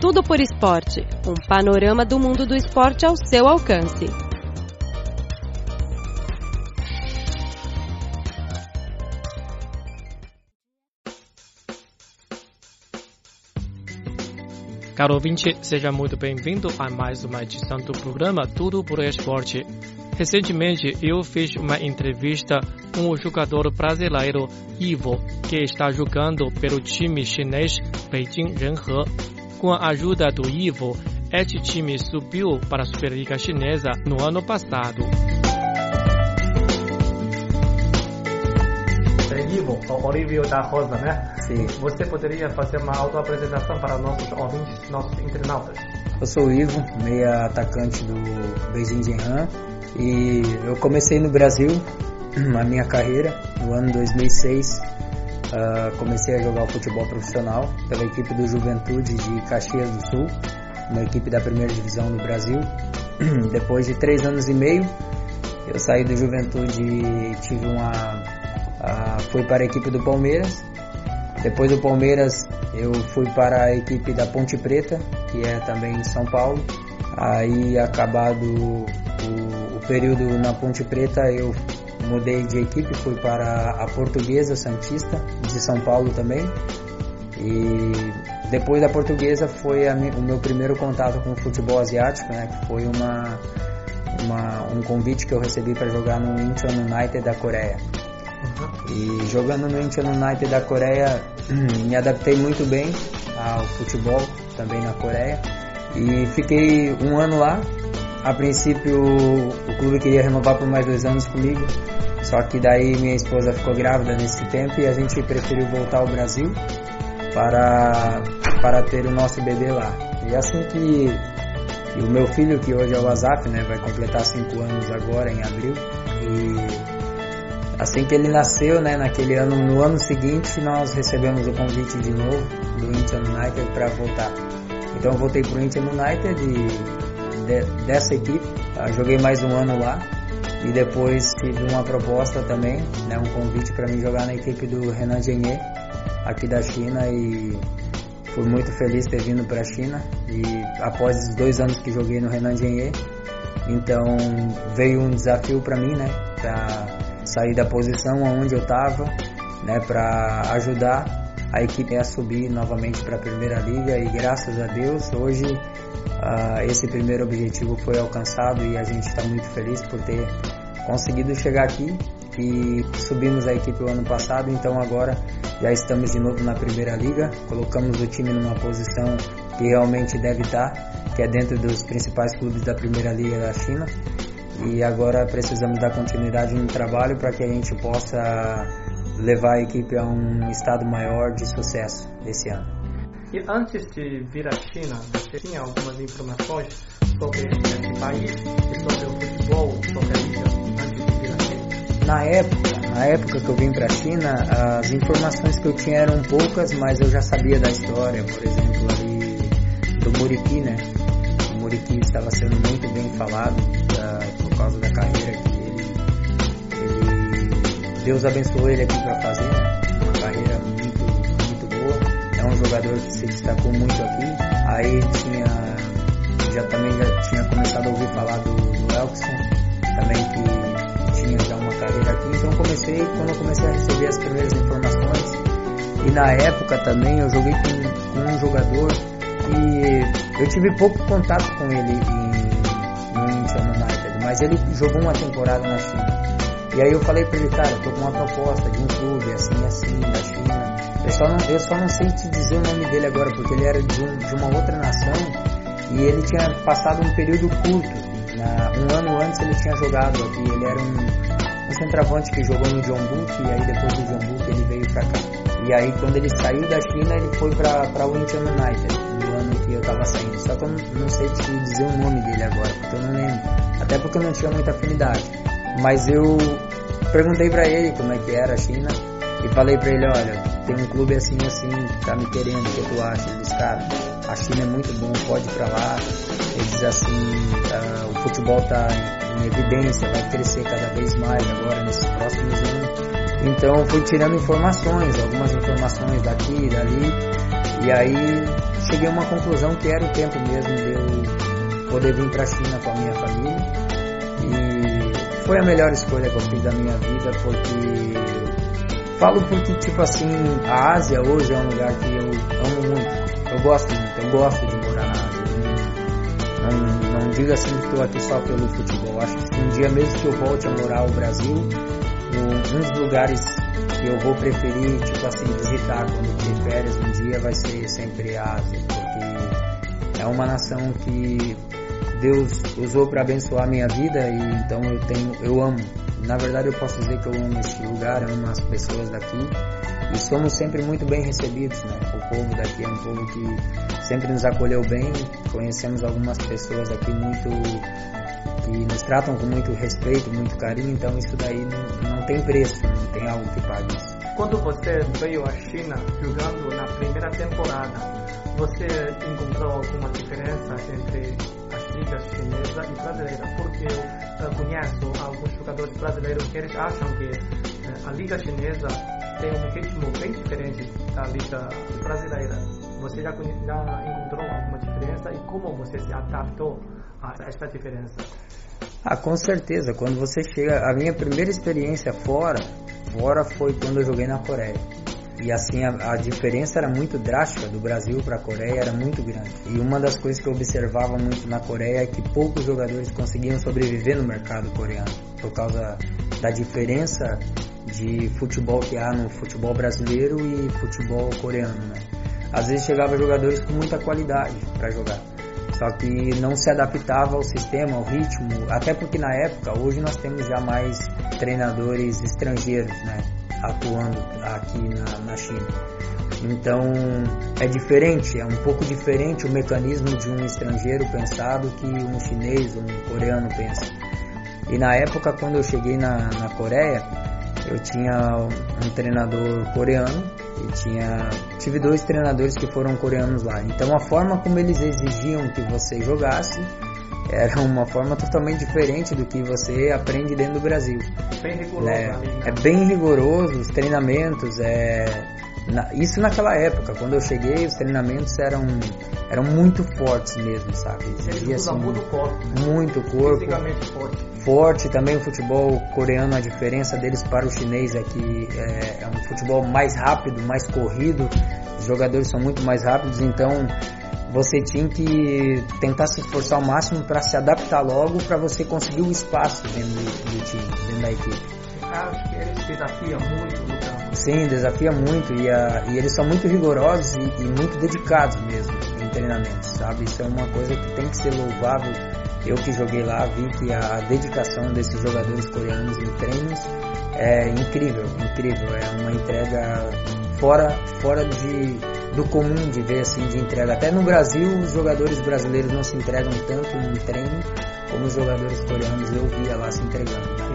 Tudo por Esporte um panorama do mundo do esporte ao seu alcance. Caro ouvinte, seja muito bem-vindo a mais uma edição do programa Tudo por Esporte. Recentemente, eu fiz uma entrevista com o jogador brasileiro Ivo, que está jogando pelo time chinês Beijing Renhe. Com a ajuda do Ivo, este time subiu para a Superliga Chinesa no ano passado. Ivo, o Olívio da Rosa, né? Sim. Você poderia fazer uma autoapresentação para nossos ouvintes, nossos internautas? Eu sou o Ivo, meia atacante do Beijing Jianhan e eu comecei no Brasil a minha carreira no ano 2006. Uh, comecei a jogar futebol profissional pela equipe do Juventude de Caxias do Sul, uma equipe da primeira divisão do Brasil. Depois de três anos e meio, eu saí do Juventude e tive uma uh, fui para a equipe do Palmeiras. Depois do Palmeiras, eu fui para a equipe da Ponte Preta, que é também em São Paulo. Aí, acabado período na Ponte Preta, eu mudei de equipe, fui para a Portuguesa Santista, de São Paulo também. E depois da Portuguesa foi a, o meu primeiro contato com o futebol asiático, né, que foi uma, uma um convite que eu recebi para jogar no Incheon United da Coreia. E jogando no Incheon United da Coreia, me adaptei muito bem ao futebol também na Coreia. E fiquei um ano lá. A princípio, o clube queria renovar por mais dois anos comigo. Só que daí minha esposa ficou grávida nesse tempo e a gente preferiu voltar ao Brasil para, para ter o nosso bebê lá. E assim que, que o meu filho, que hoje é o WhatsApp, né, vai completar cinco anos agora em abril. E assim que ele nasceu, né, naquele ano, no ano seguinte, nós recebemos o convite de novo do Incheon United para voltar. Então voltei para o Incheon United e de, dessa equipe, tá? joguei mais um ano lá e depois tive uma proposta também, né, um convite para mim jogar na equipe do Renan Genye aqui da China e fui muito feliz ter vindo para a China e após os dois anos que joguei no Renan Genye, então veio um desafio para mim, né, para sair da posição onde eu estava, né, para ajudar a equipe a subir novamente para a Primeira Liga e graças a Deus hoje uh, esse primeiro objetivo foi alcançado e a gente está muito feliz por ter conseguido chegar aqui e subimos a equipe o ano passado, então agora já estamos de novo na Primeira Liga, colocamos o time numa posição que realmente deve estar, que é dentro dos principais clubes da Primeira Liga da China. E agora precisamos dar continuidade no trabalho para que a gente possa levar a equipe a um estado maior de sucesso esse ano. E antes de vir à China, você tinha algumas informações sobre esse país e sobre o futebol, sobre a liga, antes de vir à China? Na época, na época que eu vim para a China, as informações que eu tinha eram poucas, mas eu já sabia da história, por exemplo, ali do Muriqui, né? O Muriqui estava sendo muito bem falado uh, por causa da carreira que Deus abençoou ele aqui para fazer, uma carreira muito, muito boa. É um jogador que se destacou muito aqui. Aí tinha, já também já tinha começado a ouvir falar do, do Elkson, também que tinha já uma carreira aqui. Então comecei, quando eu comecei a receber as primeiras informações, e na época também eu joguei com, com um jogador que eu tive pouco contato com ele em, no Incheon United, mas ele jogou uma temporada na China. E aí eu falei pra ele, cara, eu tô com uma proposta de um clube assim, assim, da China. Eu só não, eu só não sei te dizer o nome dele agora, porque ele era de, um, de uma outra nação e ele tinha passado um período curto. Na, um ano antes ele tinha jogado aqui, ele era um, um centroavante que jogou no John Book e aí depois do John Book ele veio pra cá. E aí quando ele saiu da China ele foi pra, pra Winchester United, no ano que eu tava saindo. Só que eu não, não sei te dizer o nome dele agora, porque eu não lembro. Até porque eu não tinha muita afinidade. Mas eu perguntei para ele como é que era a China e falei para ele, olha, tem um clube assim assim, tá me querendo, o que tu acha? Ele disse, cara, a China é muito bom, pode ir pra lá. Ele diz assim, uh, o futebol tá em evidência, vai crescer cada vez mais agora nesses próximos anos. Então fui tirando informações, algumas informações daqui e dali E aí cheguei a uma conclusão que era o tempo mesmo de eu poder vir para a China com a minha família. Foi a melhor escolha que eu fiz da minha vida, porque falo porque tipo assim, a Ásia hoje é um lugar que eu amo muito. Eu gosto muito, eu gosto de morar na Ásia. Não, não diga assim que estou aqui só pelo futebol. Acho que um dia mesmo que eu volte a morar no Brasil, um dos lugares que eu vou preferir, tipo assim, visitar quando ter férias um dia vai ser sempre a Ásia, porque é uma nação que Deus usou para abençoar minha vida e então eu tenho, eu amo. Na verdade eu posso dizer que eu amo este lugar, amo as pessoas daqui e somos sempre muito bem recebidos, né? O povo daqui é um povo que sempre nos acolheu bem, conhecemos algumas pessoas aqui muito que nos tratam com muito respeito, muito carinho, então isso daí não, não tem preço, não tem algo que pague isso. Quando você veio à China jogando na primeira temporada, você encontrou alguma diferença entre ligas chinesa e brasileira? Porque eu conheço alguns jogadores brasileiros que eles acham que eh, a liga chinesa tem um ritmo bem diferente da liga brasileira. Você já, já encontrou alguma diferença e como você se adaptou a esta diferença? Ah, com certeza. Quando você chega, a minha primeira experiência fora, fora foi quando eu joguei na Coreia. E assim a, a diferença era muito drástica do Brasil para a Coreia, era muito grande. E uma das coisas que eu observava muito na Coreia é que poucos jogadores conseguiam sobreviver no mercado coreano por causa da diferença de futebol que há no futebol brasileiro e futebol coreano, né? Às vezes chegava jogadores com muita qualidade para jogar, só que não se adaptava ao sistema, ao ritmo, até porque na época, hoje nós temos já mais treinadores estrangeiros, né, atuando aqui na, na China. Então é diferente, é um pouco diferente o mecanismo de um estrangeiro pensado que um chinês um coreano pensa. E na época, quando eu cheguei na, na Coreia, eu tinha um treinador coreano e tinha tive dois treinadores que foram coreanos lá. Então a forma como eles exigiam que você jogasse era uma forma totalmente diferente do que você aprende dentro do Brasil. Bem rigoroso. Né? né? É bem rigoroso, os treinamentos é na, isso naquela época, quando eu cheguei, os treinamentos eram, eram muito fortes mesmo, sabe? Exigia assim, muito corpo. Muito corpo. Forte. Forte também o futebol coreano, a diferença deles para o chinês é que é, é um futebol mais rápido, mais corrido. Os jogadores são muito mais rápidos, então você tinha que tentar se esforçar ao máximo para se adaptar logo para você conseguir o espaço dentro do, do time, dentro da equipe. Acho que eles desafiam muito campo. Sim, desafia muito e, a, e eles são muito rigorosos e, e, muito dedicados mesmo em treinamentos, sabe? Isso é uma coisa que tem que ser louvável. Eu que joguei lá vi que a dedicação desses jogadores coreanos em treinos é incrível, incrível. É uma entrega fora, fora de, do comum de ver assim de entrega. Até no Brasil os jogadores brasileiros não se entregam tanto no treino como os jogadores coreanos eu via lá se entregando.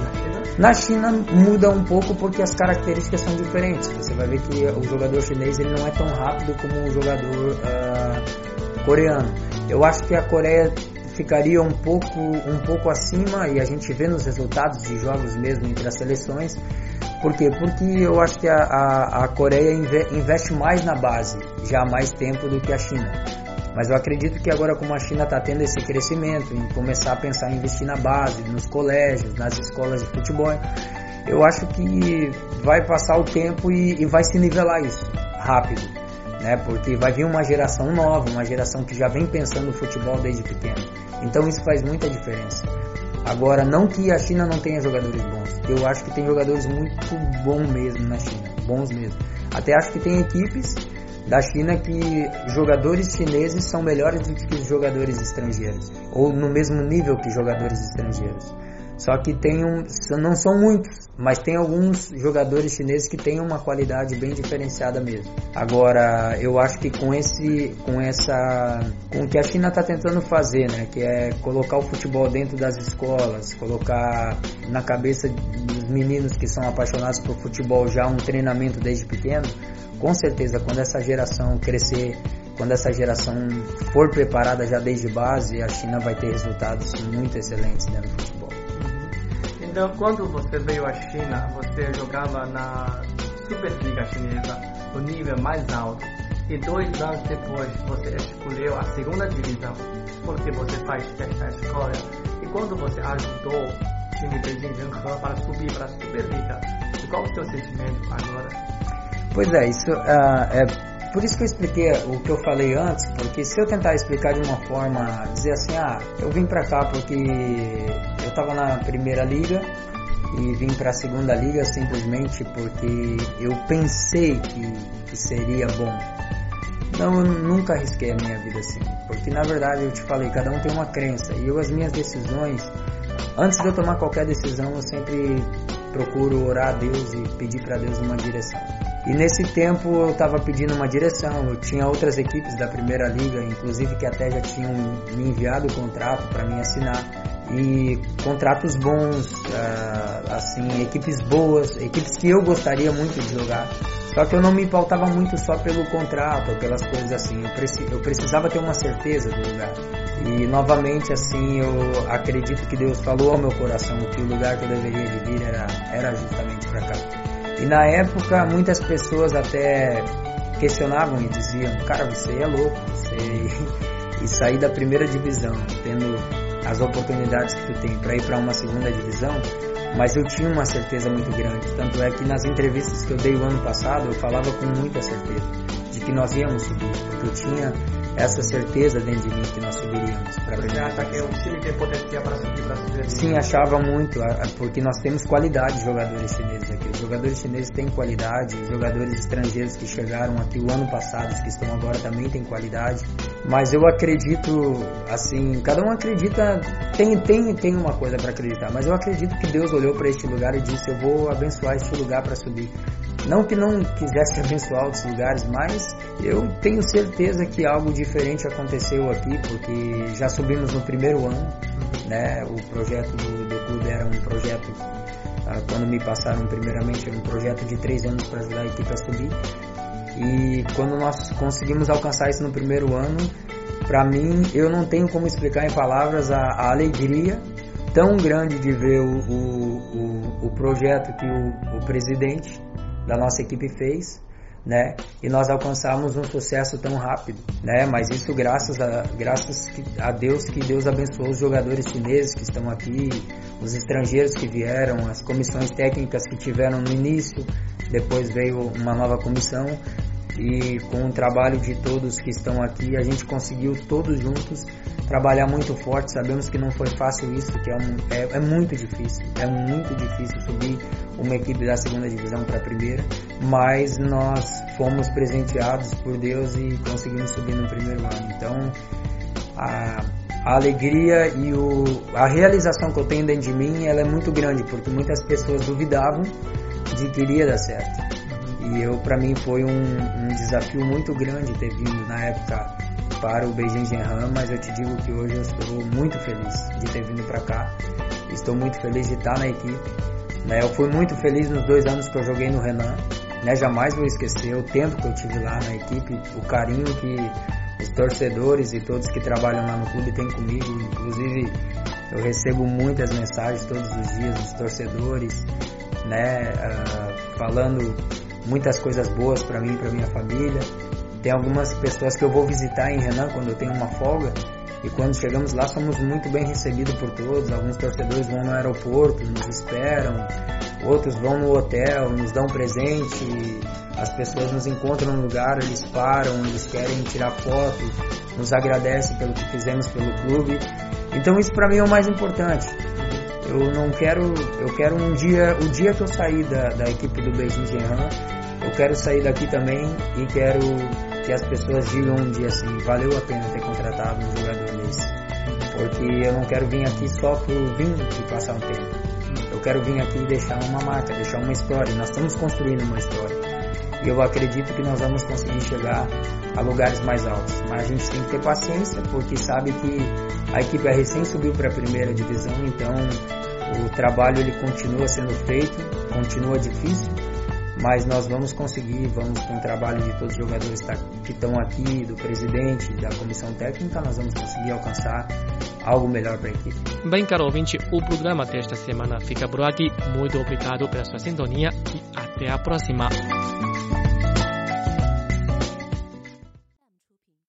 Na China muda um pouco porque as características são diferentes. Você vai ver que o jogador chinês ele não é tão rápido como o jogador uh, coreano. Eu acho que a Coreia ficaria um pouco, um pouco acima e a gente vê nos resultados de jogos mesmo entre as seleções. Por quê? Porque eu acho que a, a, a Coreia investe mais na base já há mais tempo do que a China. Mas eu acredito que agora como a China está tendo esse crescimento, em começar a pensar em investir na base, nos colégios, nas escolas de futebol, eu acho que vai passar o tempo e, e vai se nivelar isso rápido, né? Porque vai vir uma geração nova, uma geração que já vem pensando no futebol desde pequeno. Então isso faz muita diferença. Agora, não que a China não tenha jogadores bons. Eu acho que tem jogadores muito bons mesmo na China, bons mesmo. Até acho que tem equipes da China que jogadores chineses são melhores do que os jogadores estrangeiros, ou no mesmo nível que jogadores estrangeiros. Só que tem um, não são muitos, mas tem alguns jogadores chineses que têm uma qualidade bem diferenciada mesmo. Agora, eu acho que com esse, com essa, com o que a China está tentando fazer, né, que é colocar o futebol dentro das escolas, colocar na cabeça dos meninos que são apaixonados por futebol já um treinamento desde pequeno, com certeza quando essa geração crescer, quando essa geração for preparada já desde base, a China vai ter resultados muito excelentes dentro do futebol. Então, quando você veio à China, você jogava na Superliga chinesa, no nível mais alto. E dois anos depois você escolheu a segunda divisão, porque você faz desta escola. E quando você ajudou o time Beijing Renhe para subir para a Superliga, qual o seu sentimento agora? Pois é, isso uh, é por isso que eu expliquei o que eu falei antes, porque se eu tentar explicar de uma forma, dizer assim, ah, eu vim para cá porque eu estava na primeira liga e vim para a segunda liga simplesmente porque eu pensei que, que seria bom. Não, eu nunca arrisquei a minha vida assim, porque na verdade eu te falei, cada um tem uma crença e eu as minhas decisões, antes de eu tomar qualquer decisão, eu sempre procuro orar a Deus e pedir para Deus uma direção. E nesse tempo eu estava pedindo uma direção, eu tinha outras equipes da primeira liga, inclusive que até já tinham me enviado o contrato para mim assinar e contratos bons, uh, assim, equipes boas, equipes que eu gostaria muito de jogar. Só que eu não me pautava muito só pelo contrato ou pelas coisas assim. Eu, preci eu precisava ter uma certeza do lugar. E novamente assim eu acredito que Deus falou ao meu coração que o lugar que eu deveria vir era, era justamente para cá. E na época muitas pessoas até questionavam e diziam, cara, você é louco, você e sair da primeira divisão, tendo as oportunidades que tu tem para ir para uma segunda divisão, mas eu tinha uma certeza muito grande. Tanto é que nas entrevistas que eu dei o ano passado, eu falava com muita certeza de que nós íamos subir, porque eu tinha essa certeza dentro de mim que nós subiríamos para Você acha que o time tem potencial para subir para? Sim, achava muito, porque nós temos qualidade de jogadores chineses aqui. Os jogadores chineses têm qualidade, os jogadores estrangeiros que chegaram aqui o ano passado, os que estão agora também têm qualidade. Mas eu acredito, assim, cada um acredita, tem, tem, tem uma coisa para acreditar, mas eu acredito que Deus olhou para este lugar e disse: Eu vou abençoar este lugar para subir. Não que não quisesse abençoar outros lugares, mas eu tenho certeza que algo diferente aconteceu aqui, porque já subimos no primeiro ano, né? O projeto do, do clube era um projeto, ah, quando me passaram primeiramente, era um projeto de três anos para ajudar a equipe a subir. E quando nós conseguimos alcançar isso no primeiro ano, para mim, eu não tenho como explicar em palavras a, a alegria tão grande de ver o, o, o, o projeto que o, o presidente da nossa equipe fez, né? E nós alcançamos um sucesso tão rápido, né? Mas isso graças a graças a Deus que Deus abençoou os jogadores chineses que estão aqui, os estrangeiros que vieram, as comissões técnicas que tiveram no início, depois veio uma nova comissão e com o trabalho de todos que estão aqui, a gente conseguiu todos juntos trabalhar muito forte. Sabemos que não foi fácil isso, que é, um, é, é muito difícil, é muito difícil subir uma equipe da segunda divisão para a primeira, mas nós fomos presenteados por Deus e conseguimos subir no primeiro ano. Então, a, a alegria e o, a realização que eu tenho dentro de mim ela é muito grande, porque muitas pessoas duvidavam de que iria dar certo. E eu, para mim, foi um, um, desafio muito grande ter vindo na época para o Beijing Genran, mas eu te digo que hoje eu estou muito feliz de ter vindo para cá. Estou muito feliz de estar na equipe. Né? Eu fui muito feliz nos dois anos que eu joguei no Renan. Né? Jamais vou esquecer o tempo que eu tive lá na equipe, o carinho que os torcedores e todos que trabalham lá no clube têm comigo. Inclusive, eu recebo muitas mensagens todos os dias dos torcedores, né? Uh, falando muitas coisas boas para mim e para minha família. Tem algumas pessoas que eu vou visitar em Renan quando eu tenho uma folga e quando chegamos lá somos muito bem recebidos por todos. Alguns torcedores vão no aeroporto, nos esperam, outros vão no hotel, nos dão presente. As pessoas nos encontram no lugar, eles param, eles querem tirar foto, nos agradecem pelo que fizemos pelo clube. Então isso para mim é o mais importante. Eu não quero, eu quero um dia, o dia que eu sair da, da equipe do Beijing Jean, eu quero sair daqui também e quero que as pessoas digam um dia assim, valeu a pena ter contratado um jogador desse. Porque eu não quero vir aqui só por vir e passar um tempo. Eu quero vir aqui e deixar uma marca, deixar uma história. Nós estamos construindo uma história. E eu acredito que nós vamos conseguir chegar a lugares mais altos. Mas a gente tem que ter paciência, porque sabe que a equipe é recém subiu para a primeira divisão, então o trabalho ele continua sendo feito, continua difícil, mas nós vamos conseguir, vamos com o trabalho de todos os jogadores que estão aqui, do presidente, da comissão técnica, nós vamos conseguir alcançar algo melhor para a equipe. Bem, caro ouvinte, o programa desta semana fica por aqui. Muito obrigado pela sua sintonia e até a próxima.